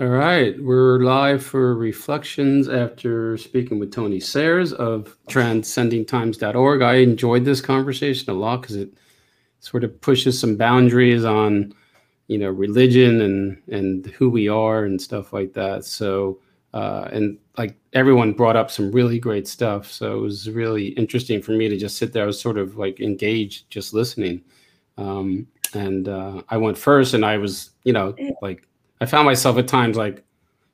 All right, we're live for reflections after speaking with Tony Sayers of transcendingtimes.org. I enjoyed this conversation a lot because it sort of pushes some boundaries on, you know, religion and and who we are and stuff like that. So, uh, and like everyone brought up some really great stuff. So it was really interesting for me to just sit there. I was sort of like engaged, just listening. Um, and uh, I went first, and I was, you know, like I found myself at times like,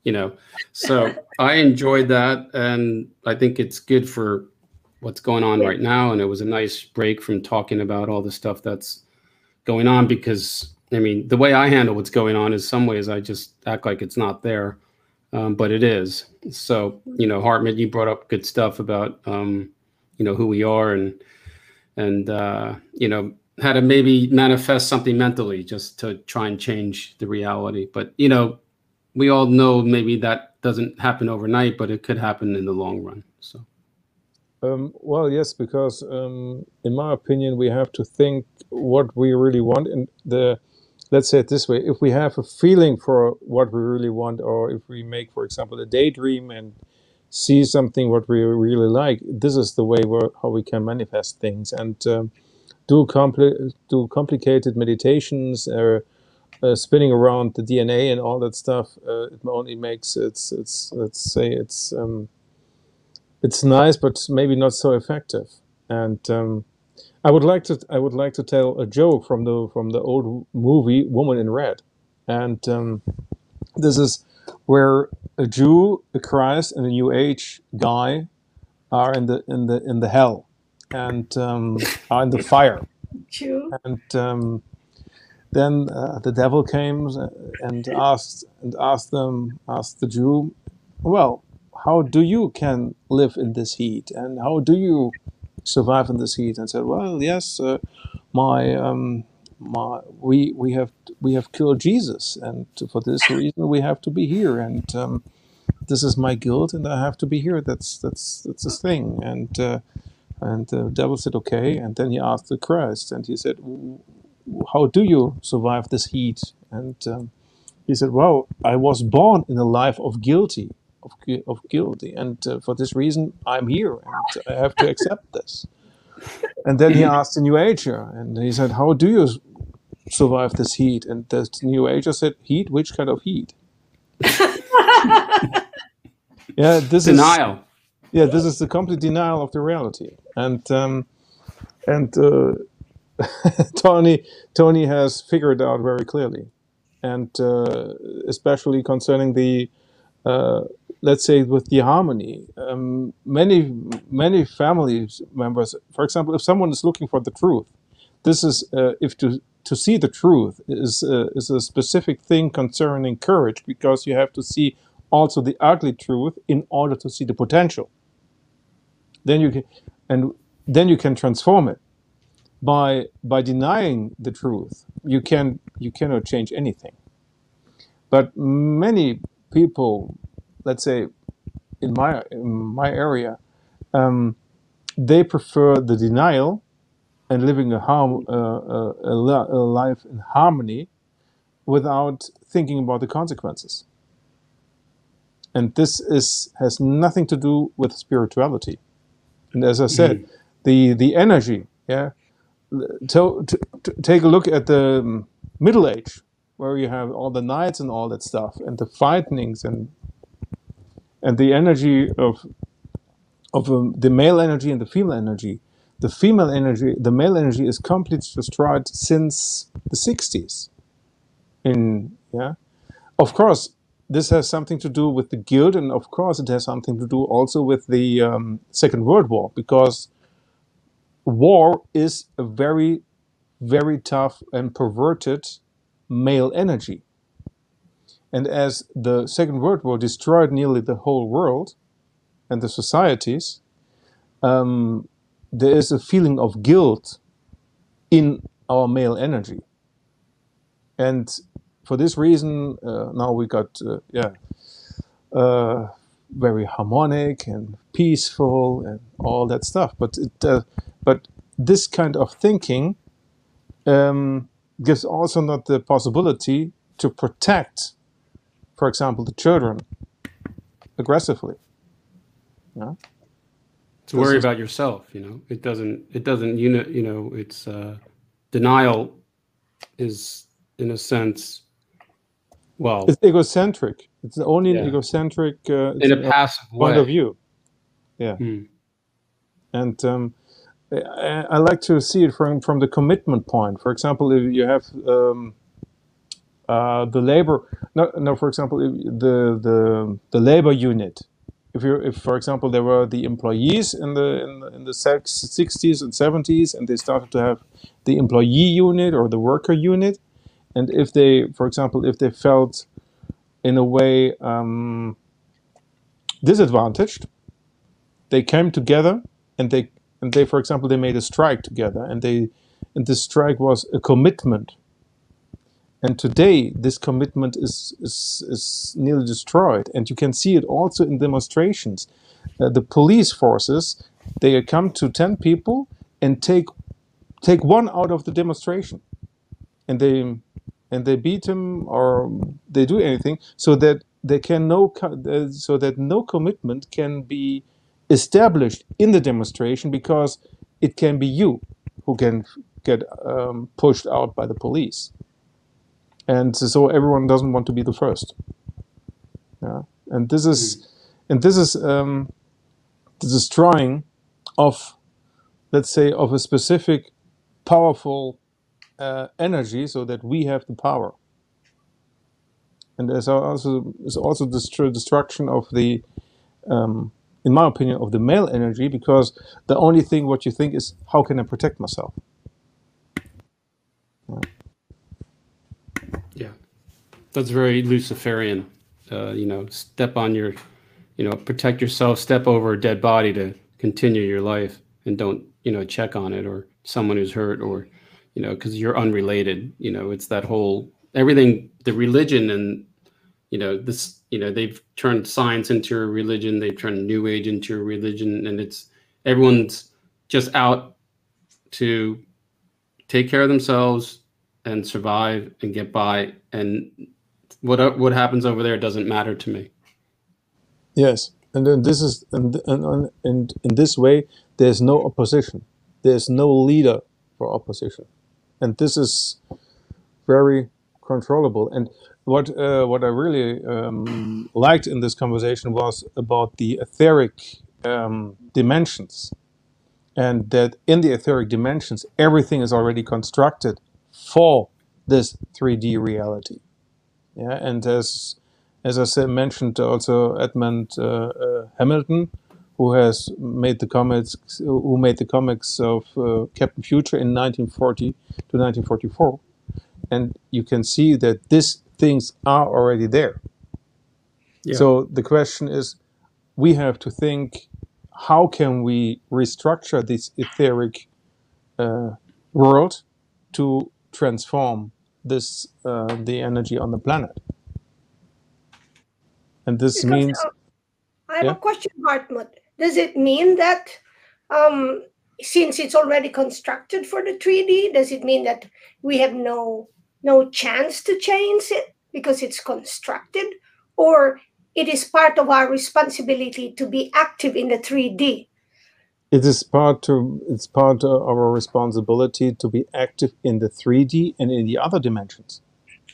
you know, so I enjoyed that, and I think it's good for what's going on right now. And it was a nice break from talking about all the stuff that's going on because I mean, the way I handle what's going on is some ways I just act like it's not there, um, but it is. So you know, Hartmut, you brought up good stuff about um, you know who we are and and uh, you know how to maybe manifest something mentally just to try and change the reality. But you know, we all know maybe that doesn't happen overnight, but it could happen in the long run. So. Um, well, yes, because um, in my opinion, we have to think what we really want. And the let's say it this way: if we have a feeling for what we really want, or if we make, for example, a daydream and see something what we really like, this is the way how we can manifest things. And um, do compli- do complicated meditations or uh, spinning around the DNA and all that stuff. Uh, it only makes it's it's let's say it's um, it's nice, but maybe not so effective. And um, I would like to I would like to tell a joke from the from the old movie Woman in Red, and um, this is where a Jew, a Christ, and a New Age guy are in the in the in the hell and um, are in the fire. True. And um, then uh, the devil came and asked and asked them, asked the Jew, well, how do you can live in this heat, and how do you survive in this heat? And said, well, yes, uh, my um, my we we have we have killed Jesus, and for this reason we have to be here, and um, this is my guilt, and I have to be here. That's that's that's the thing, and. Uh, and the devil said, okay. And then he asked the Christ, and he said, how do you survive this heat? And um, he said, well, I was born in a life of guilty, of, of guilty. And uh, for this reason, I'm here, and I have to accept this. And then he asked the New Ager, and he said, how do you survive this heat? And the New Ager said, heat? Which kind of heat? yeah, this Denial. is yeah, this is the complete denial of the reality, and um, and uh, Tony Tony has figured out very clearly, and uh, especially concerning the uh, let's say with the harmony. Um, many many family members, for example, if someone is looking for the truth, this is uh, if to to see the truth is uh, is a specific thing concerning courage because you have to see also the ugly truth in order to see the potential then you can and then you can transform it. By by denying the truth you can you cannot change anything. But many people let's say in my in my area um, they prefer the denial and living a, harm, uh, uh, a, a life in harmony without thinking about the consequences. And this is has nothing to do with spirituality and as I said, mm-hmm. the the energy, yeah. So to, to, take a look at the um, Middle Age, where you have all the knights and all that stuff, and the fighting's and and the energy of of um, the male energy and the female energy. The female energy, the male energy, is completely destroyed since the 60s. In yeah, of course, this has something to do with the guild, and of course, it has something to do also with the um, Second World War, because war is a very, very tough and perverted male energy. And as the Second World War destroyed nearly the whole world and the societies, um, there is a feeling of guilt in our male energy. And for this reason, uh, now we got uh, yeah, uh, very harmonic and peaceful and all that stuff. But it, uh, but this kind of thinking um, gives also not the possibility to protect for example, the children aggressively. Yeah. To worry about yourself, you know, it doesn't, it doesn't, you know, you know, it's uh, denial is in a sense, well, it's egocentric. It's only yeah. an egocentric uh, in a passive point way. of view. Yeah, hmm. and um, I, I, like to see it from from the commitment point. For example, if you have um, uh, the labor, no, no, for example, the the the labor unit. If you, if for example, there were the employees in the in the, in the 60s and 70s, and they started to have the employee unit or the worker unit, and if they, for example, if they felt in a way um, disadvantaged, they came together and they and they, for example, they made a strike together, and they and this strike was a commitment and today, this commitment is, is, is nearly destroyed. And you can see it also in demonstrations. Uh, the police forces, they come to 10 people and take, take one out of the demonstration. And they, and they beat him or they do anything so that they can no, uh, so that no commitment can be established in the demonstration because it can be you who can get um, pushed out by the police and so everyone doesn't want to be the first. Yeah, and this is, mm. and this is um, the destroying of, let's say, of a specific powerful uh, energy, so that we have the power. And there's also is also the destruction of the, um, in my opinion, of the male energy, because the only thing what you think is how can I protect myself. Yeah. Yeah, that's very Luciferian. Uh, you know, step on your, you know, protect yourself, step over a dead body to continue your life, and don't, you know, check on it or someone who's hurt or, you know, because you're unrelated. You know, it's that whole everything, the religion and, you know, this, you know, they've turned science into a religion, they've turned New Age into a religion, and it's everyone's just out to take care of themselves, and survive and get by and what what happens over there doesn't matter to me yes and then this is and and, and in this way there's no opposition there's no leader for opposition and this is very controllable and what uh, what I really um, liked in this conversation was about the etheric um, dimensions, and that in the etheric dimensions everything is already constructed for this 3D reality. Yeah, and as as I said, mentioned also Edmond uh, uh, Hamilton, who has made the comics, who made the comics of uh, Captain Future in 1940 to 1944, and you can see that these things are already there. Yeah. So the question is, we have to think, how can we restructure this etheric uh, world to transform this uh, the energy on the planet. And this because, means. Uh, I have yeah? a question, Hartmut. Does it mean that um, since it's already constructed for the 3D, does it mean that we have no no chance to change it because it's constructed, or it is part of our responsibility to be active in the 3D? It is part to it's part of our responsibility to be active in the 3D and in the other dimensions.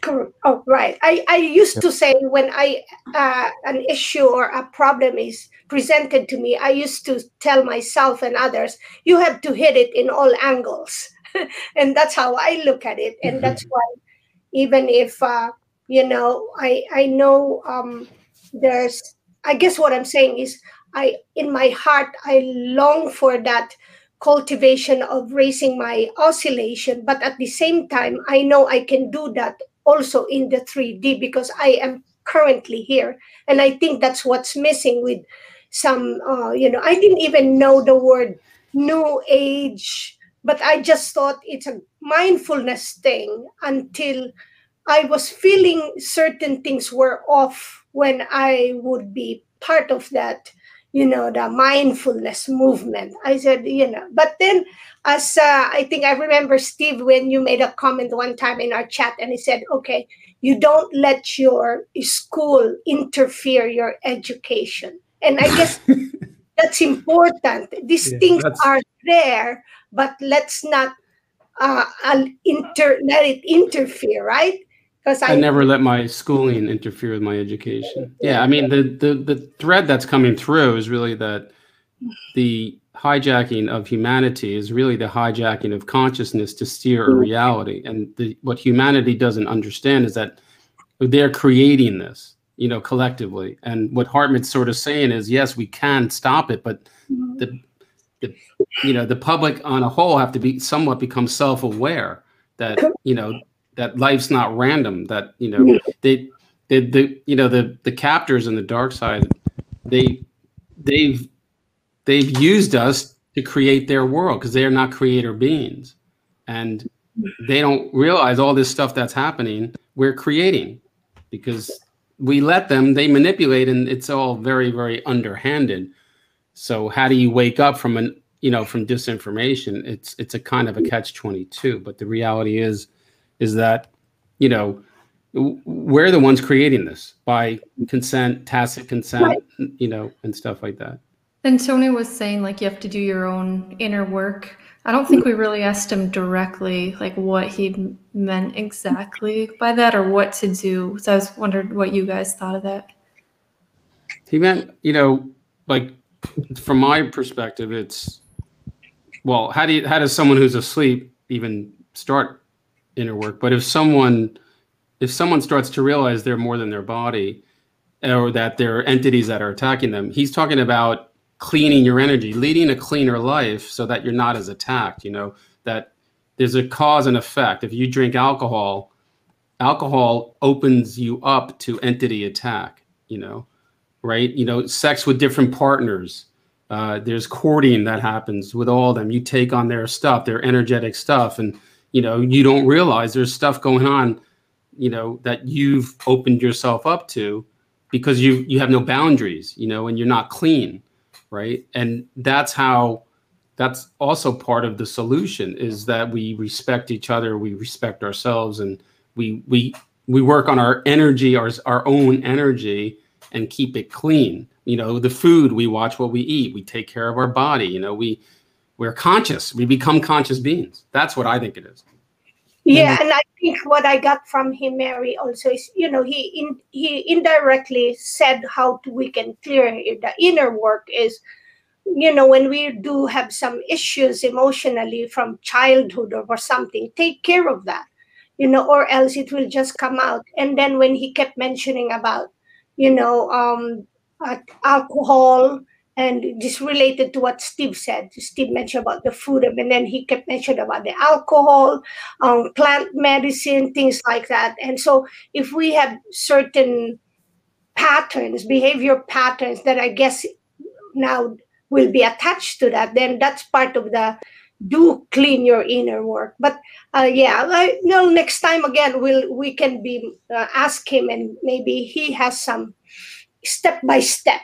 Oh, right. I, I used to say when I uh, an issue or a problem is presented to me, I used to tell myself and others, you have to hit it in all angles, and that's how I look at it. And mm-hmm. that's why, even if uh, you know, I I know um, there's. I guess what I'm saying is I in my heart I long for that cultivation of raising my oscillation, but at the same time I know I can do that also in the 3D because I am currently here, and I think that's what's missing with some. Uh, you know, I didn't even know the word new age, but I just thought it's a mindfulness thing until I was feeling certain things were off when I would be part of that you know, the mindfulness movement. I said, you know, but then as uh, I think I remember Steve when you made a comment one time in our chat and he said, okay, you don't let your school interfere your education. And I guess that's important. These Yeah, things that's- are there, but let's not uh, uh, inter let it interfere, right? Because I never let my schooling interfere with my education. Yeah, I mean the the the thread that's coming through is really that the hijacking of humanity is really the hijacking of consciousness to steer a reality. And the, what humanity doesn't understand is that they're creating this, you know, collectively. And what Hartmut's sort of saying is, yes, we can stop it, but the the you know the public on a whole have to be somewhat become self-aware that you know that life's not random that you know they the, the you know the the captors in the dark side they they've they've used us to create their world because they are not creator beings. And they don't realize all this stuff that's happening we're creating because we let them they manipulate and it's all very very underhanded. So how do you wake up from an you know from disinformation? It's it's a kind of a catch 22 but the reality is is that you know we're the ones creating this by consent tacit consent Right. you know and stuff like that And Tony was saying like you have to do your own inner work. I don't think we really asked him directly like what he meant exactly by that or what to do. So I was wondered what you guys thought of that. he meant you know like from my perspective it's well how do you how does someone who's asleep even start inner work but if someone if someone starts to realize they're more than their body or that there are entities that are attacking them he's talking about cleaning your energy leading a cleaner life so that you're not as attacked you know that there's a cause and effect if you drink alcohol alcohol opens you up to entity attack you know right? You know, sex with different partners. Uh, there's courting that happens with all of them. You take on their stuff, their energetic stuff, and you know you don't realize there's stuff going on, you know, that you've opened yourself up to because you you have no boundaries, you know, and you're not clean, right? And that's how. That's also part of the solution is that we respect each other, we respect ourselves, and we we we work on our energy, our our own energy, and keep it clean. You know, the food we watch what we eat, we take care of our body. You know, we we're conscious. We become conscious beings. That's what I think it is. Yeah, and I think what I got from him, Mary, also is you know he in, he indirectly said how to, we can clear the inner work is you know when we do have some issues emotionally from childhood or, something, take care of that, you know, or else it will just come out. And then when he kept mentioning about you know um, uh, alcohol and this related to what Steve said. Steve mentioned about the food, and then he kept mentioning about the alcohol, um, plant medicine, things like that. And so, if we have certain patterns, behavior patterns that I guess now will be attached to that, then that's part of the do clean your inner work. But uh, yeah, like, you know, next time again, we'll we can be uh, ask him, and maybe he has some step by step.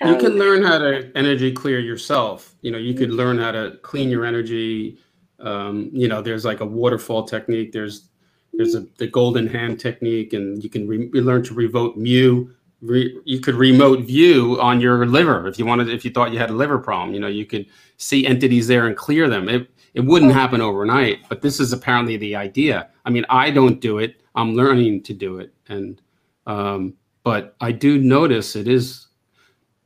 You can learn how to energy clear yourself. You know, you could learn how to clean your energy. Um, you know, there's like a waterfall technique. There's there's a, the golden hand technique, and you can re- learn to remote mu. Re, you could remote view on your liver if you wanted. If you thought you had a liver problem, you know, you could see entities there and clear them. It it wouldn't happen overnight, but this is apparently the idea. I mean, I don't do it. I'm learning to do it, and um, but I do notice it is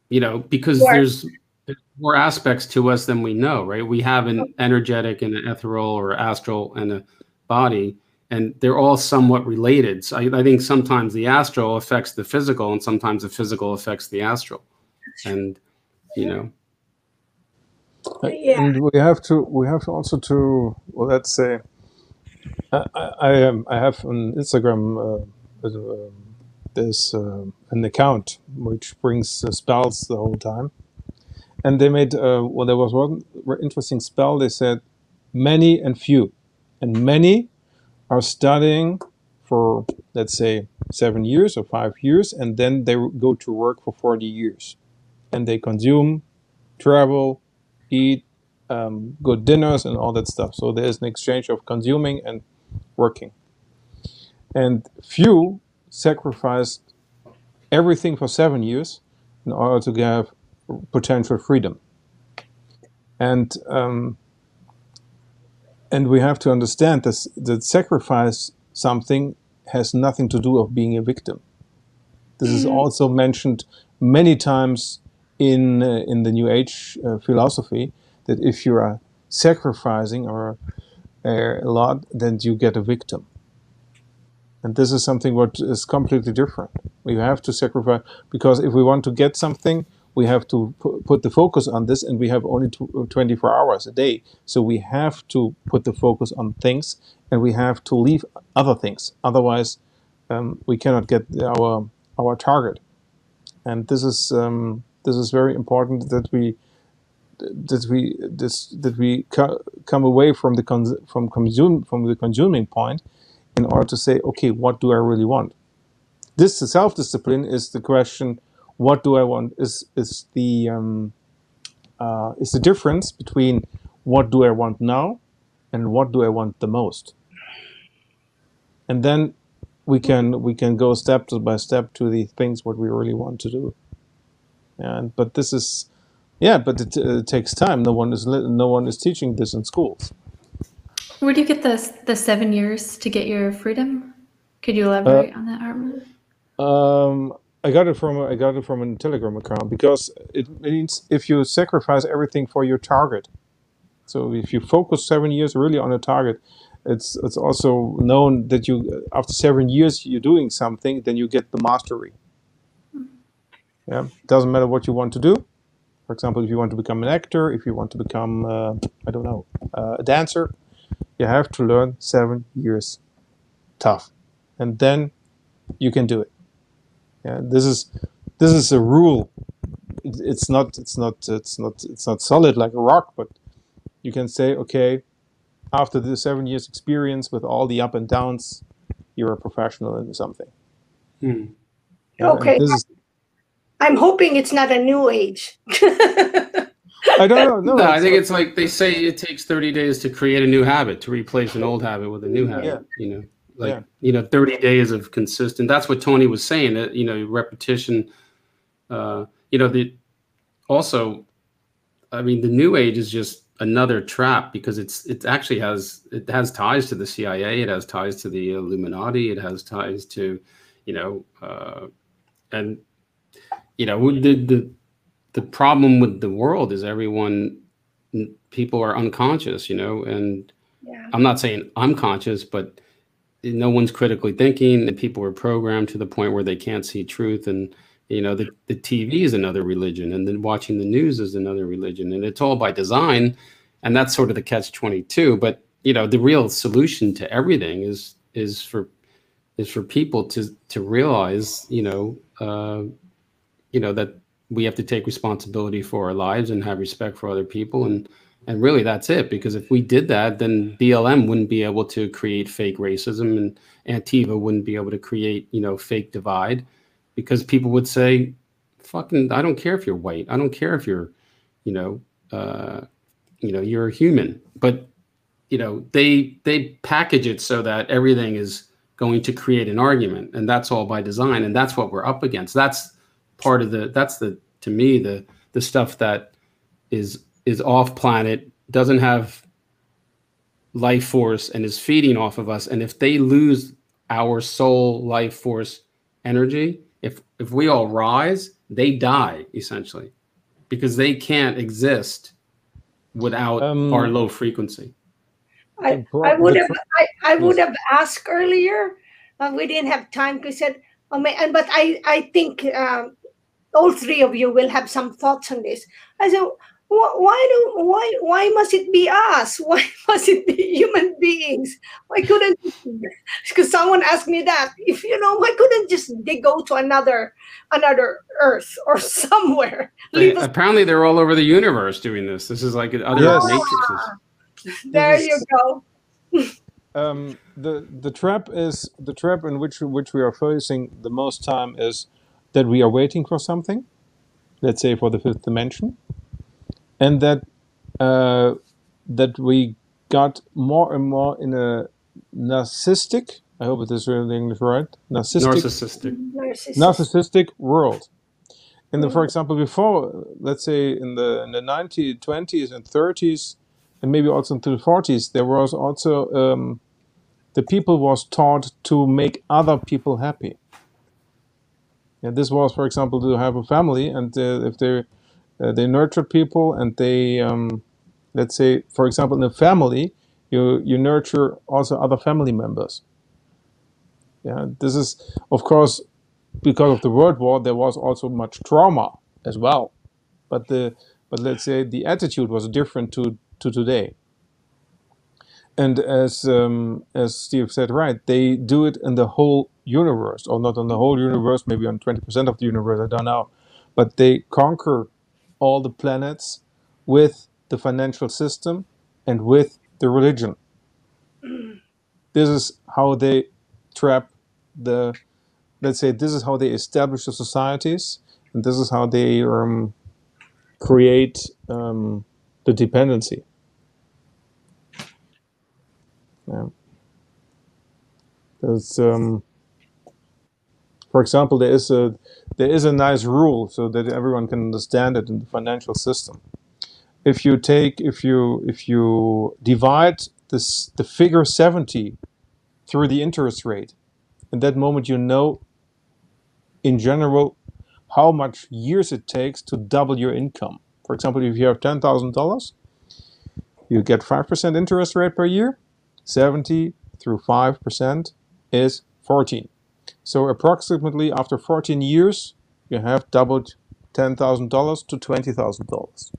you know because Sure. there's there's more aspects to us than we know right? We have an energetic and an ethereal or astral and a body and they're all somewhat related. So I, I think sometimes the astral affects the physical and sometimes the physical affects the astral. And you know. Yeah. And we have to we have to also to well let's say I I, I, um, I have an Instagram uh, there's, uh, an account which brings uh, spells the whole time, and they made uh, well there was one interesting spell. They said many and few, and many are studying for let's say seven years or five years, and then they go to work for 40 years, and they consume, travel, eat, um, good dinners, and all that stuff. So there is an exchange of consuming and working. And few sacrificed everything for seven years in order to have potential freedom. And um, and we have to understand this, that sacrifice something has nothing to do of being a victim. This is Mhm. also mentioned many times in uh, in the New Age uh, philosophy that if you are sacrificing or uh, a lot, then you get a victim. And this is something what is completely different. We have to sacrifice because if we want to get something, we have to put the focus on this, and we have only 24 hours a day. So we have to put the focus on things, and we have to leave other things. Otherwise, um, we cannot get our our target. And this is um, this is very important that we that we this that we co- come away from the from consume from the consuming point in order to say, okay, what do I really want? This self discipline is the question. What do I want? Is is the um, uh, is the difference between what do I want now and what do I want the most? And then we can we can go step by step to the things what we really want to do. And but this is yeah, but it, it takes time. No one is no one is teaching this in schools. Where do you get the the seven years to get your freedom? Could you elaborate on that, Hartmut? Um, I got it from a, I got it from a Telegram account because it means if you sacrifice everything for your target. So if you focus seven years really on a target, it's it's also known that you after seven years you're doing something, then you get the mastery. Yeah, doesn't matter what you want to do. For example, if you want to become an actor, if you want to become uh, I don't know uh, a dancer, you have to learn seven years, tough, and then you can do it. Yeah, this is this is a rule. It, it's not it's not it's not it's not solid like a rock, but you can say, okay, after the seven years experience with all the up and downs, you're a professional in something. Hmm. Yeah, Okay. This is, I'm hoping it's not a new age. I don't know. No, No, I think it's like they say it takes 30 days to create a new habit, to replace an old habit with a new habit. Yeah. You know, like, Yeah. you know, 30 days of consistent. That's what Tony was saying, that, you know, repetition. Uh, you know, the also, I mean, the new age is just another trap because it's, it actually has, it has ties to the CIA, it has ties to the Illuminati, it has ties to, you know, uh, and, you know, the, the, the problem with the world is everyone people are unconscious you know and yeah. i'm not saying i'm conscious but no one's critically thinking and people are programmed to the point where they can't see truth and you know the, the tv is another religion and then watching the news is another religion and it's all by design and that's sort of the catch 22 but you know the real solution to everything is is for is for people to to realize you know uh you know that we have to take responsibility for our lives and have respect for other people. And and really that's it because if we did that then blm wouldn't be able to create fake racism and antifa wouldn't be able to create you know fake divide. Because people would say fucking i don't care if you're white. I don't care if you're you know uh you know you're a human. But you know they they package it so that everything is going to create an argument. And that's all by design. And that's what we're up against. That's part of the that's the to me the the stuff that is is off planet doesn't have life force and is feeding off of us and if they lose our soul life force energy if if we all rise they die essentially because they can't exist without Um, our low frequency I, I would have I, I would have asked earlier. Uh, we didn't have time to said, oh man, and but I I think um, all three of you will have some thoughts on this. I said, why do why why must it be us? Why must it be human beings? Why couldn't because someone asked me that if you know why couldn't just they go to another another Earth or somewhere? They- us apparently they're all over the universe doing this this is like other Yes. matrices there. You go. um, the the trap is the trap in which which we are facing the most time is that we are waiting for something, let's say for the fifth dimension, and that uh, that we got more and more in a narcissistic. I hope it is really English right. Narcissistic Narcissistic. Narcissist. narcissistic world. In the, for example, before, let's say in the in the 1920s and 30s, and maybe also into the 40s, there was also um, the people was taught to make other people happy. And this was, for example, to have a family, and uh, if they uh, they nurtured people, and they, um, let's say, for example, in a family, you you nurture also other family members. Yeah, this is, of course, because of the World War, there was also much trauma as well. But the but let's say the attitude was different to to today. And as um, as Steve said, right, they do it in the whole universe, or not on the whole universe, maybe on twenty percent of the universe. I don't know, but they conquer all the planets with the financial system and with the religion. This is how they trap the let's say this is how they establish the societies and this is how they um, create um, the dependency yeah. There's, um, for example there is a there is a nice rule so that everyone can understand it in the financial system if you take if you if you divide this the figure 70 through the interest rate in that moment you know in general how much years it takes to double your income. For example, if you have ten thousand dollars, you get five percent interest rate per year. Seventy through five percent is fourteen. So approximately after fourteen years, you have doubled ten thousand dollars to twenty thousand dollars.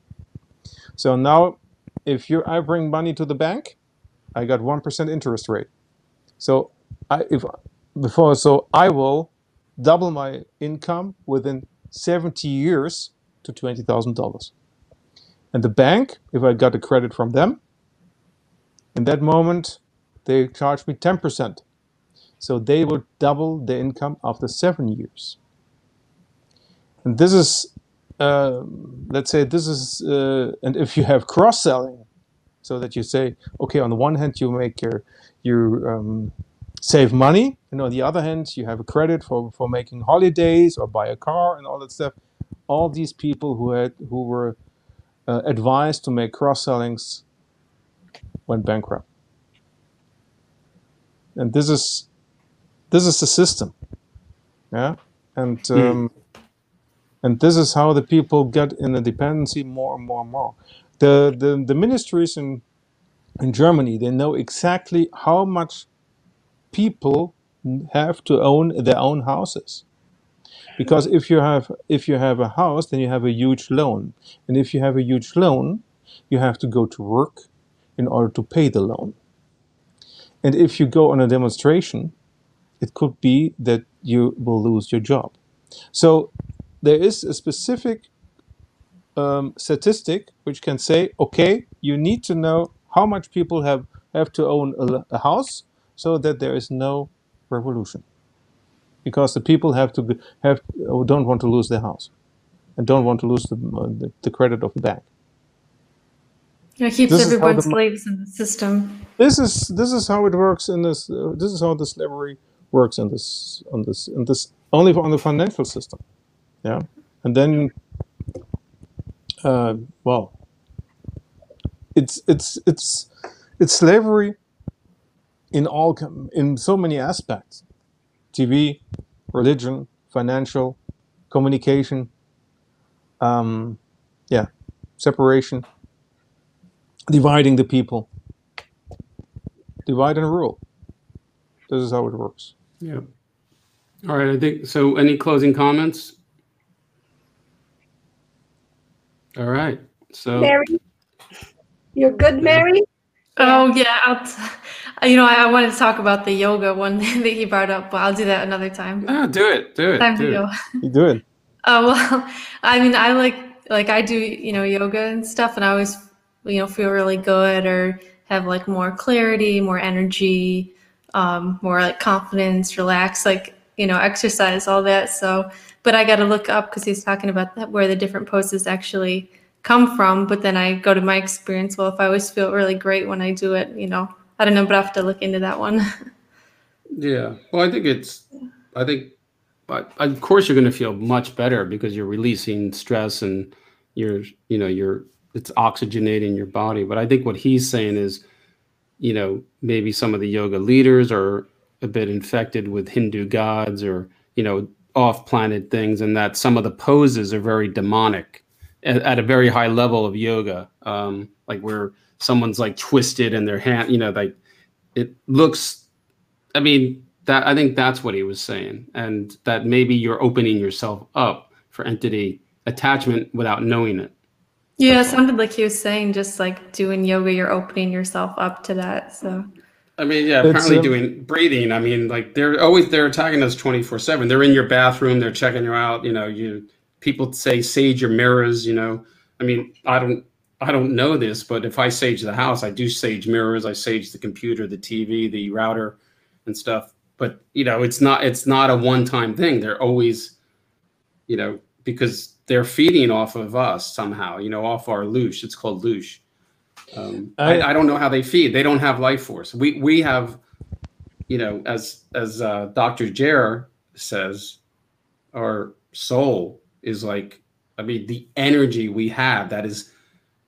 So now, if you I bring money to the bank, I got one percent interest rate. So I if before so I will double my income within 70 years to $20,000. And the bank, if I got a credit from them, in that moment, they charge me 10%. So they would double the income after seven years. And this is, uh, let's say, this is, uh, and if you have cross selling, so that you say, okay, on the one hand, you make your, you um, save money, and on the other hand, you have a credit for, for making holidays or buy a car and all that stuff. All these people who had who were uh, advised to make cross sellings went bankrupt, and this is this is the system, yeah, and um, and this is how the people get in the dependency more and more and more. The the, the ministries in in Germany they know exactly how much people have to own their own houses. Because if you have if you have a house then you have a huge loan. And if you have a huge loan you have to go to work in order to pay the loan. And if you go on a demonstration it could be that you will lose your job. So there is a specific um, statistic which can say okay you need to know how much people have have to own a, a house so that there is no revolution. Because the people have to have don't want to lose their house and don't want to lose the, the, the credit of the bank. It keeps This is everyone the- slaves in the system. This is this is how it works in this. Uh, this is how the slavery works in this on this in this only on the financial system. Yeah, and then, uh, well, it's it's it's it's slavery in all in so many aspects: TV, religion, financial, communication. Um, yeah, separation, dividing the people divide and rule. This is how it works. Yeah. All right. I think so. Any closing comments? All right. So Mary, you're good, Mary. Oh yeah, I'll t- you know I, I wanted to talk about the yoga one that he brought up, but I'll do that another time. ah, do it. Do it. Time do to it. go. You do it. Uh, well, I mean, I like like I do, you know, yoga and stuff, and I always, you know, feel really good or have like more clarity, more energy, um, more like confidence, relax, like you know, exercise, all that. So, but I got to look up because he's talking about that, where the different poses actually come from. But then I go to my experience. Well, if I always feel really great when I do it, you know, I don't know, but I have to look into that one. yeah. Well, I think it's, I think, but of course you're going to feel much better because you're releasing stress and you're, you know, you're, it's oxygenating your body. But I think what he's saying is, you know, maybe some of the yoga leaders are a bit infected with Hindu gods or, you know, off planet things, and that some of the poses are very demonic at, at a very high level of yoga. Um, like where someone's like twisted in their hand, you know, like it looks, I mean, that I think that's what he was saying. And that maybe you're opening yourself up for entity attachment without knowing it. Yeah, it sounded like he was saying just like doing yoga, you're opening yourself up to that. So I mean, yeah, apparently um, doing breathing. I mean, like they're always they're attacking us twenty four seven. They're in your bathroom. They're checking you out. You know, you people say sage your mirrors. You know, I mean, I don't I don't know this, but if I sage the house, I do sage mirrors. I sage the computer, the TV, the router, and stuff. But you know, it's not it's not a one time thing. They're always, you know, because they're feeding off of us somehow. You know, off our loosh. It's called loosh um, I, I, don't know how they feed. They don't have life force. We we have, you know, as as uh, Dr. Jer says, our soul is like, I mean, the energy we have that is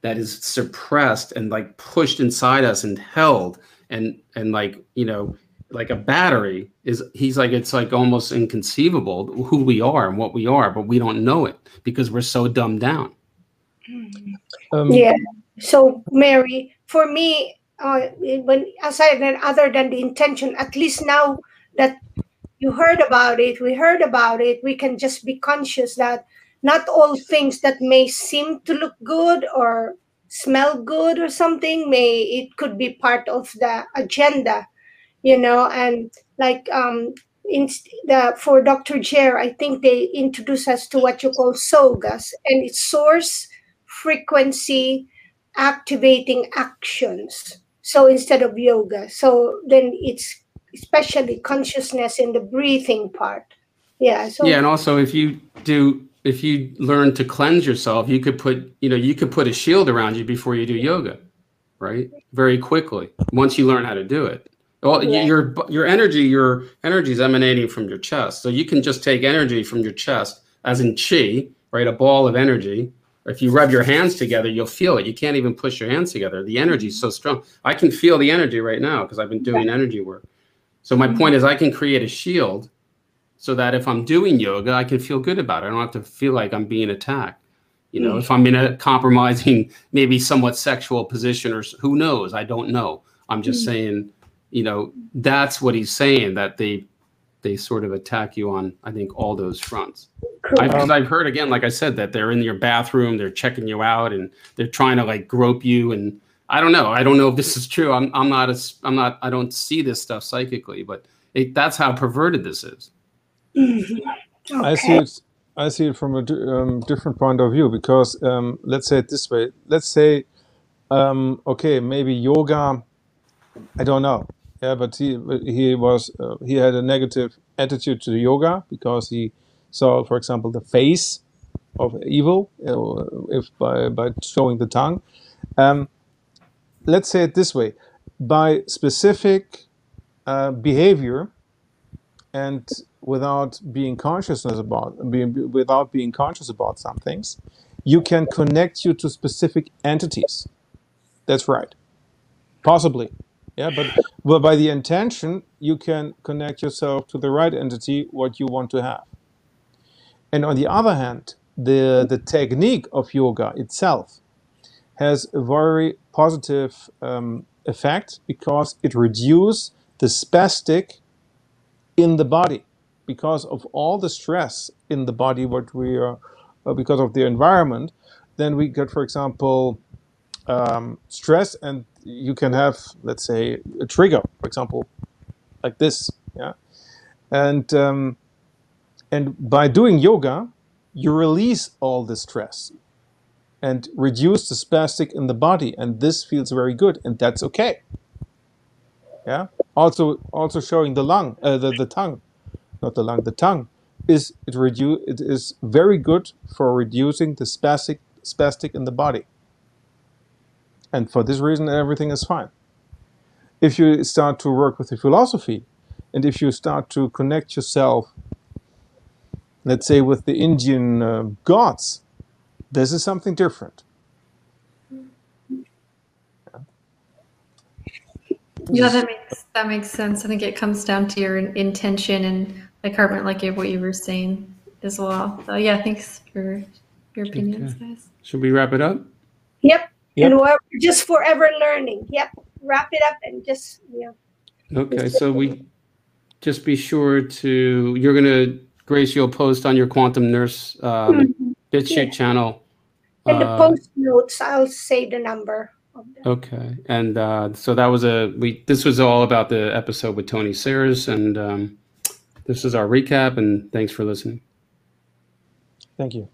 that is suppressed and like pushed inside us and held and and like you know like a battery is he's like it's like almost inconceivable who we are and what we are but we don't know it because we're so dumbed down. Um, yeah. So mary for me uh, when aside than other than the intention at least now that you heard about it we heard about it we can just be conscious that not all things that may seem to look good or smell good or something may it could be part of the agenda you know and like um in the for dr jer i think they introduce us to what you call sogas and it's source frequency activating actions. So instead of yoga, so then it's especially consciousness in the breathing part. Yeah. So yeah, and also if you do if you learn to cleanse yourself, you could put you know you could put a shield around you before you do yoga, right? Very quickly once you learn how to do it. Well, yeah. your your energy your energy is emanating from your chest, so you can just take energy from your chest, as in chi, right? A ball of energy, if you rub your hands together, you'll feel it. You can't even push your hands together. The energy is so strong. I can feel the energy right now because I've been doing energy work. So my point is I can create a shield so that if I'm doing yoga, I can feel good about it. I don't have to feel like I'm being attacked. You know, if I'm in a compromising, maybe somewhat sexual position or who knows, I don't know. I'm just mm. saying, you know, that's what he's saying that they they sort of attack you on I think all those fronts. Because I've heard again, like I said, that they're in your bathroom, they're checking you out, and they're trying to like grope you. And I don't know. I don't know if this is true. I'm I'm not as I'm not I don't see this stuff psychically, but it, that's how perverted this is. Mm-hmm. Okay. I see it. I see it from a um, different point of view because um, let's say it this way. Let's say, um, okay, maybe yoga. I don't know. Yeah, but he he was uh, he had a negative attitude to yoga because he saw, for example, the face of evil uh, if by by showing the tongue. Um, let's say it this way: by specific uh, behavior and without being consciousness about being, without being conscious about some things, you can connect you to specific entities. That's right. Possibly. Yeah, but but by the intention, you can connect yourself to the right entity, what you want to have. And on the other hand, the the technique of yoga itself has a very positive um, effect because it reduces the spastic in the body because of all the stress in the body what we are uh, because of the environment then we get for example um, stress and you can have, let's say, a trigger, for example, like this, yeah, and um, and by doing yoga, you release all the stress, and reduce the spastic in the body, and this feels very good, and that's okay. Yeah. Also, also showing the lung, uh, the the tongue, not the lung, the tongue is it reduce it is very good for reducing the spastic spastic in the body. And for this reason, everything is fine. If you start to work with the philosophy, and if you start to connect yourself, let's say, with the Indian uh, gods, this is something different. Yeah, that makes that makes sense. I think it comes down to your intention and like Hartmut, like what you were saying as well. So yeah, thanks for your opinions, Okay. guys. Should we wrap it up? Yep. Yep. And we're just forever learning. Yep. Wrap it up and just yeah. know. Okay, so we just be sure to you're gonna Grace, you'll post on your Quantum Nurse um, BitChute Yeah. channel. In the uh, post notes, I'll say the number. Okay, and uh, so that was a we. This was all about the episode with Tony Sayers, and um, this is our recap. And thanks for listening. Thank you.